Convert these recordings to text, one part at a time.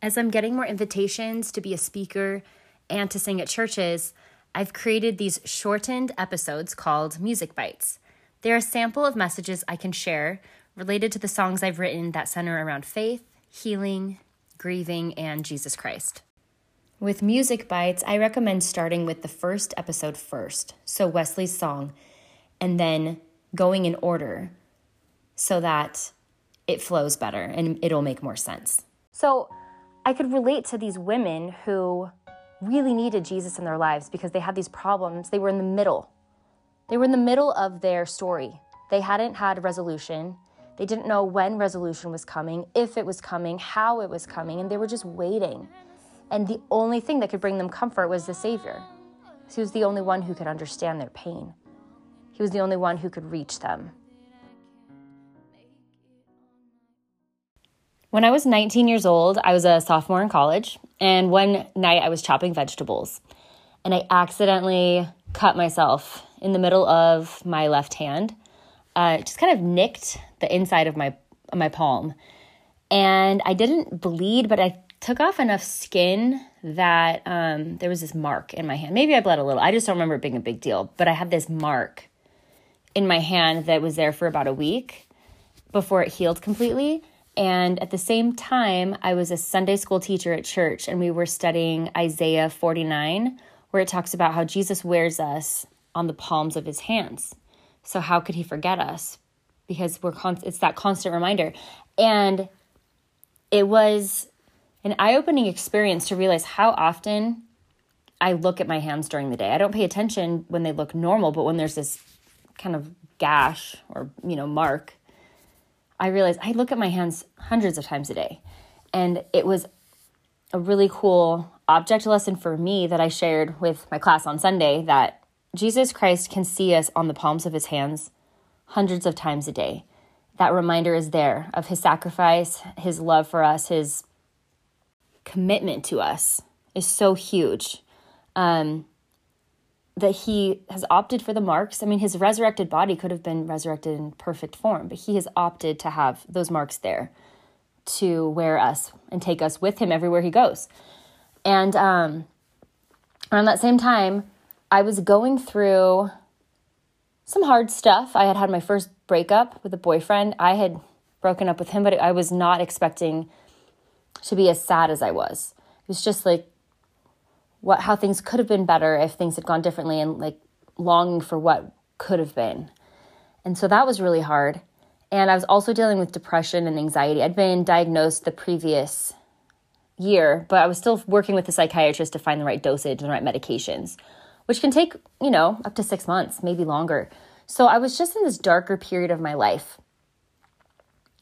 As I'm getting more invitations to be a speaker and to sing at churches, I've created these shortened episodes called Music Bites. They're a sample of messages I can share related to the songs I've written that center around faith, healing, grieving, and Jesus Christ. With Music Bites, I recommend starting with the first episode first, so Wesley's song, and then going in order so that it flows better and it'll make more sense. So I could relate to these women who really needed Jesus in their lives because they had these problems. They were in the middle. They were in the middle of their story. They hadn't had resolution. They didn't know when resolution was coming, if it was coming, how it was coming, and they were just waiting. And the only thing that could bring them comfort was the Savior. He was the only one who could understand their pain. He was the only one who could reach them. When I was 19 years old, I was a sophomore in college, and one night I was chopping vegetables, and I accidentally cut myself in the middle of my left hand. Uh, just kind of nicked the inside of my my palm, and I didn't bleed, but I took off enough skin that um, there was this mark in my hand. Maybe I bled a little. I just don't remember it being a big deal, but I had this mark in my hand that was there for about a week before it healed completely. And at the same time, I was a Sunday school teacher at church, and we were studying Isaiah 49, where it talks about how Jesus wears us on the palms of his hands. So, how could he forget us? Because we're con- it's that constant reminder. And it was an eye opening experience to realize how often I look at my hands during the day. I don't pay attention when they look normal, but when there's this kind of gash or, you know, mark, I realized I look at my hands hundreds of times a day. And it was a really cool object lesson for me that I shared with my class on Sunday that Jesus Christ can see us on the palms of his hands hundreds of times a day. That reminder is there of his sacrifice, his love for us, his commitment to us is so huge. Um, that he has opted for the marks. I mean, his resurrected body could have been resurrected in perfect form, but he has opted to have those marks there to wear us and take us with him everywhere he goes. And um, around that same time, I was going through some hard stuff. I had had my first breakup with a boyfriend. I had broken up with him, but I was not expecting to be as sad as I was. It was just like what how things could have been better if things had gone differently and like longing for what could have been. And so that was really hard. And I was also dealing with depression and anxiety. I'd been diagnosed the previous year, but I was still working with a psychiatrist to find the right dosage and the right medications, which can take, you know, up to 6 months, maybe longer. So I was just in this darker period of my life.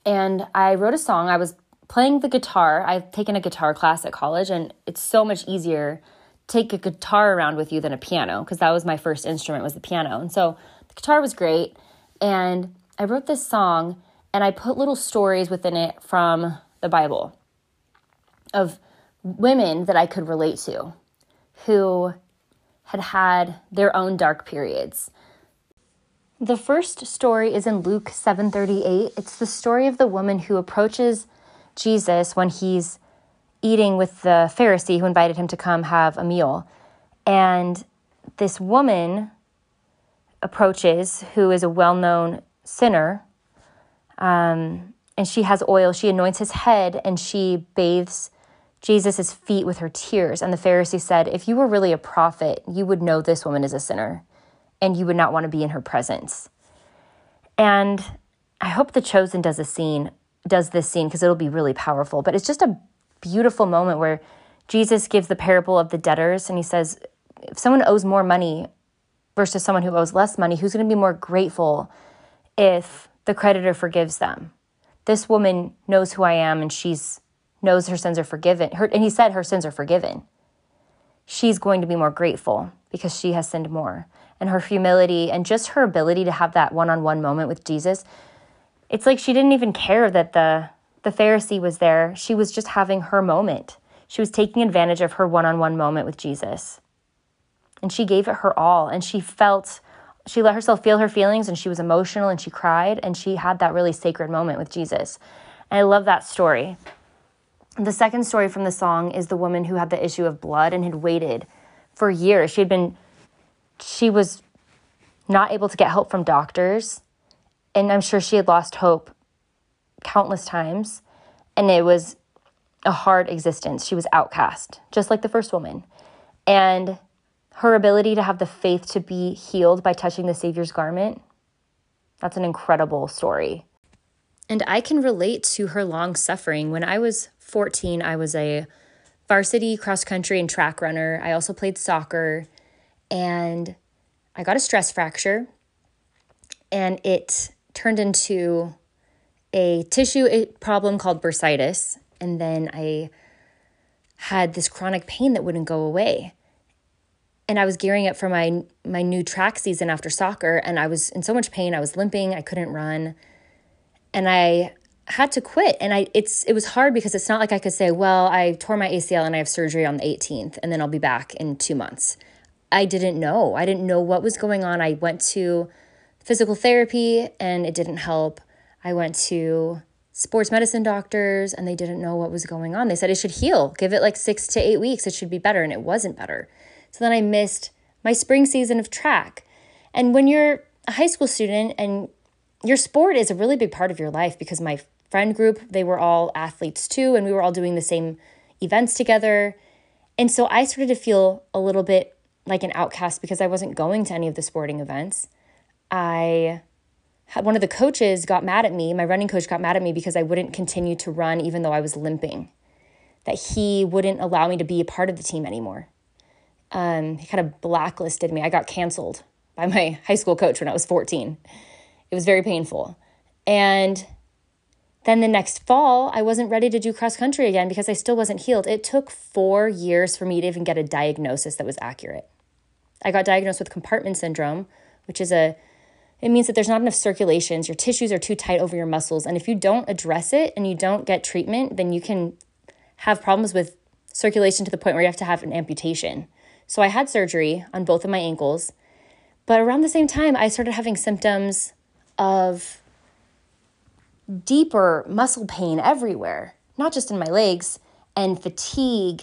And I wrote a song. I was playing the guitar. I've taken a guitar class at college and it's so much easier take a guitar around with you than a piano because that was my first instrument was the piano. And so the guitar was great and I wrote this song and I put little stories within it from the Bible of women that I could relate to who had had their own dark periods. The first story is in Luke 7:38. It's the story of the woman who approaches Jesus when he's eating with the Pharisee who invited him to come have a meal. And this woman approaches, who is a well known sinner, um, and she has oil. She anoints his head and she bathes Jesus' feet with her tears. And the Pharisee said, If you were really a prophet, you would know this woman is a sinner and you would not want to be in her presence. And I hope The Chosen does a scene, does this scene because it'll be really powerful. But it's just a beautiful moment where Jesus gives the parable of the debtors and he says, if someone owes more money versus someone who owes less money, who's going to be more grateful if the creditor forgives them? This woman knows who I am and she's knows her sins are forgiven. Her, and he said her sins are forgiven. She's going to be more grateful because she has sinned more. And her humility and just her ability to have that one on one moment with Jesus, it's like she didn't even care that the the Pharisee was there. She was just having her moment. She was taking advantage of her one on one moment with Jesus. And she gave it her all. And she felt, she let herself feel her feelings and she was emotional and she cried and she had that really sacred moment with Jesus. And I love that story. The second story from the song is the woman who had the issue of blood and had waited for years. She had been, she was not able to get help from doctors. And I'm sure she had lost hope countless times. And it was a hard existence. She was outcast, just like the first woman. And her ability to have the faith to be healed by touching the Savior's garment, that's an incredible story. And I can relate to her long suffering. When I was 14, I was a varsity cross country and track runner. I also played soccer and I got a stress fracture and it turned into a tissue problem called bursitis. And then I had this chronic pain that wouldn't go away. And I was gearing up for my my new track season after soccer and I was in so much pain. I was limping, I couldn't run. And I had to quit and I it's it was hard because it's not like I could say, well, I tore my ACL and I have surgery on the 18th and then I'll be back in 2 months. I didn't know. I didn't know what was going on. I went to physical therapy and it didn't help. I went to sports medicine doctors and they didn't know what was going on. They said it should heal. Give it like 6 to 8 weeks. It should be better and it wasn't better. So then I missed my spring season of track. And when you're a high school student and your sport is a really big part of your life because my friend group, they were all athletes too and we were all doing the same events together. And so I started to feel a little bit like an outcast because I wasn't going to any of the sporting events. I one of the coaches got mad at me, my running coach got mad at me because I wouldn't continue to run even though I was limping. That he wouldn't allow me to be a part of the team anymore. Um, he kind of blacklisted me. I got canceled by my high school coach when I was 14. It was very painful. And then the next fall, I wasn't ready to do cross country again because I still wasn't healed. It took four years for me to even get a diagnosis that was accurate. I got diagnosed with compartment syndrome, which is a it means that there's not enough circulations, your tissues are too tight over your muscles, and if you don't address it and you don't get treatment, then you can have problems with circulation to the point where you have to have an amputation. So I had surgery on both of my ankles, but around the same time I started having symptoms of deeper muscle pain everywhere, not just in my legs, and fatigue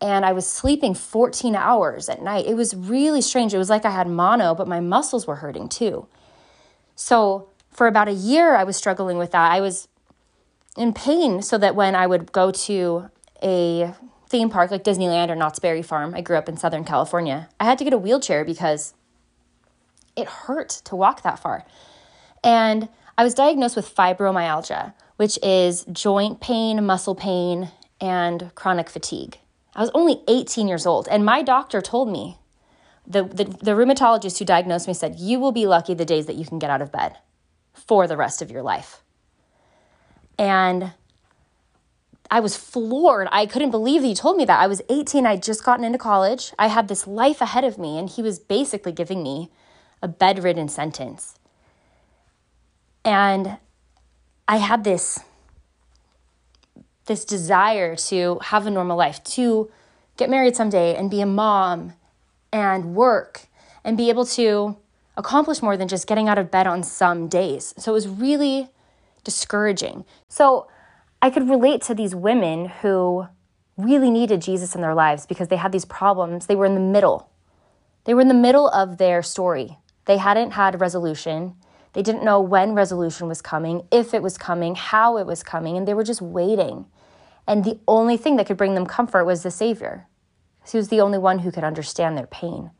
and I was sleeping 14 hours at night. It was really strange. It was like I had mono, but my muscles were hurting too. So, for about a year, I was struggling with that. I was in pain so that when I would go to a theme park like Disneyland or Knott's Berry Farm, I grew up in Southern California, I had to get a wheelchair because it hurt to walk that far. And I was diagnosed with fibromyalgia, which is joint pain, muscle pain, and chronic fatigue. I was only 18 years old, and my doctor told me, the, the, the rheumatologist who diagnosed me said, You will be lucky the days that you can get out of bed for the rest of your life. And I was floored. I couldn't believe he told me that. I was 18, I'd just gotten into college. I had this life ahead of me, and he was basically giving me a bedridden sentence. And I had this this desire to have a normal life, to get married someday and be a mom and work and be able to accomplish more than just getting out of bed on some days. So it was really discouraging. So I could relate to these women who really needed Jesus in their lives because they had these problems. They were in the middle. They were in the middle of their story. They hadn't had resolution. They didn't know when resolution was coming, if it was coming, how it was coming, and they were just waiting. And the only thing that could bring them comfort was the Savior. He was the only one who could understand their pain.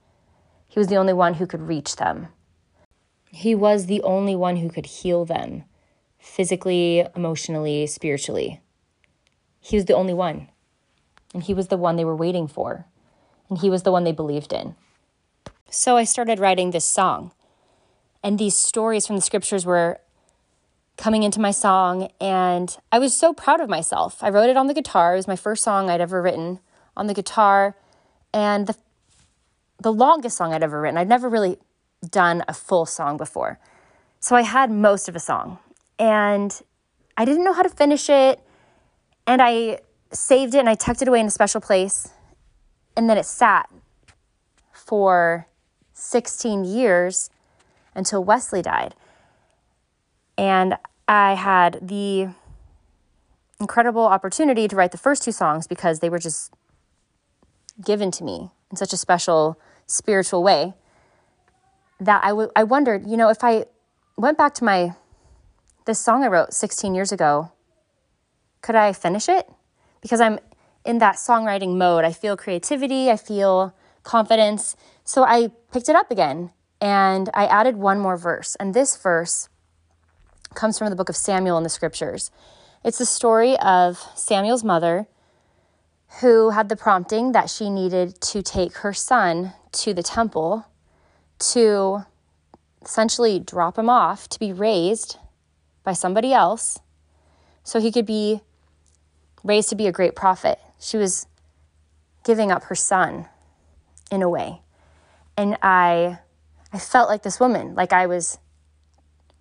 He was the only one who could reach them. He was the only one who could heal them physically, emotionally, spiritually. He was the only one. And he was the one they were waiting for. And he was the one they believed in. So I started writing this song. And these stories from the scriptures were coming into my song, and I was so proud of myself. I wrote it on the guitar. It was my first song I'd ever written on the guitar, and the the longest song I'd ever written. I'd never really done a full song before. So I had most of a song, and I didn't know how to finish it, and I saved it and I tucked it away in a special place, and then it sat for 16 years until Wesley died. And I had the incredible opportunity to write the first two songs because they were just given to me in such a special spiritual way that I, w- I wondered, you know, if I went back to my this song I wrote 16 years ago, could I finish it? Because I'm in that songwriting mode. I feel creativity, I feel confidence. So I picked it up again and I added one more verse. And this verse comes from the book of Samuel in the scriptures. It's the story of Samuel's mother who had the prompting that she needed to take her son to the temple to essentially drop him off to be raised by somebody else so he could be raised to be a great prophet. She was giving up her son in a way. And I I felt like this woman, like I was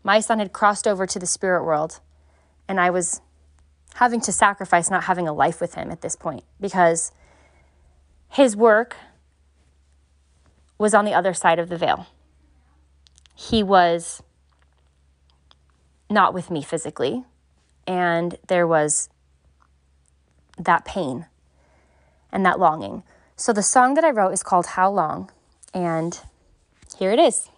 my son had crossed over to the spirit world and I was having to sacrifice not having a life with him at this point because his work was on the other side of the veil. He was not with me physically, and there was that pain and that longing. So the song that I wrote is called How Long, and here it is.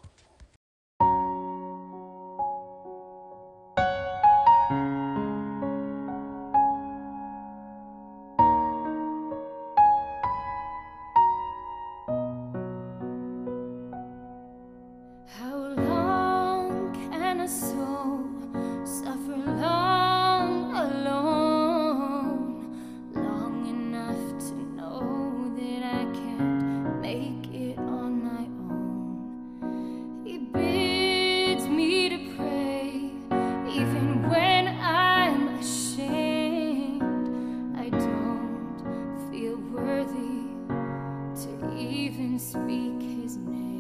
Life speak his I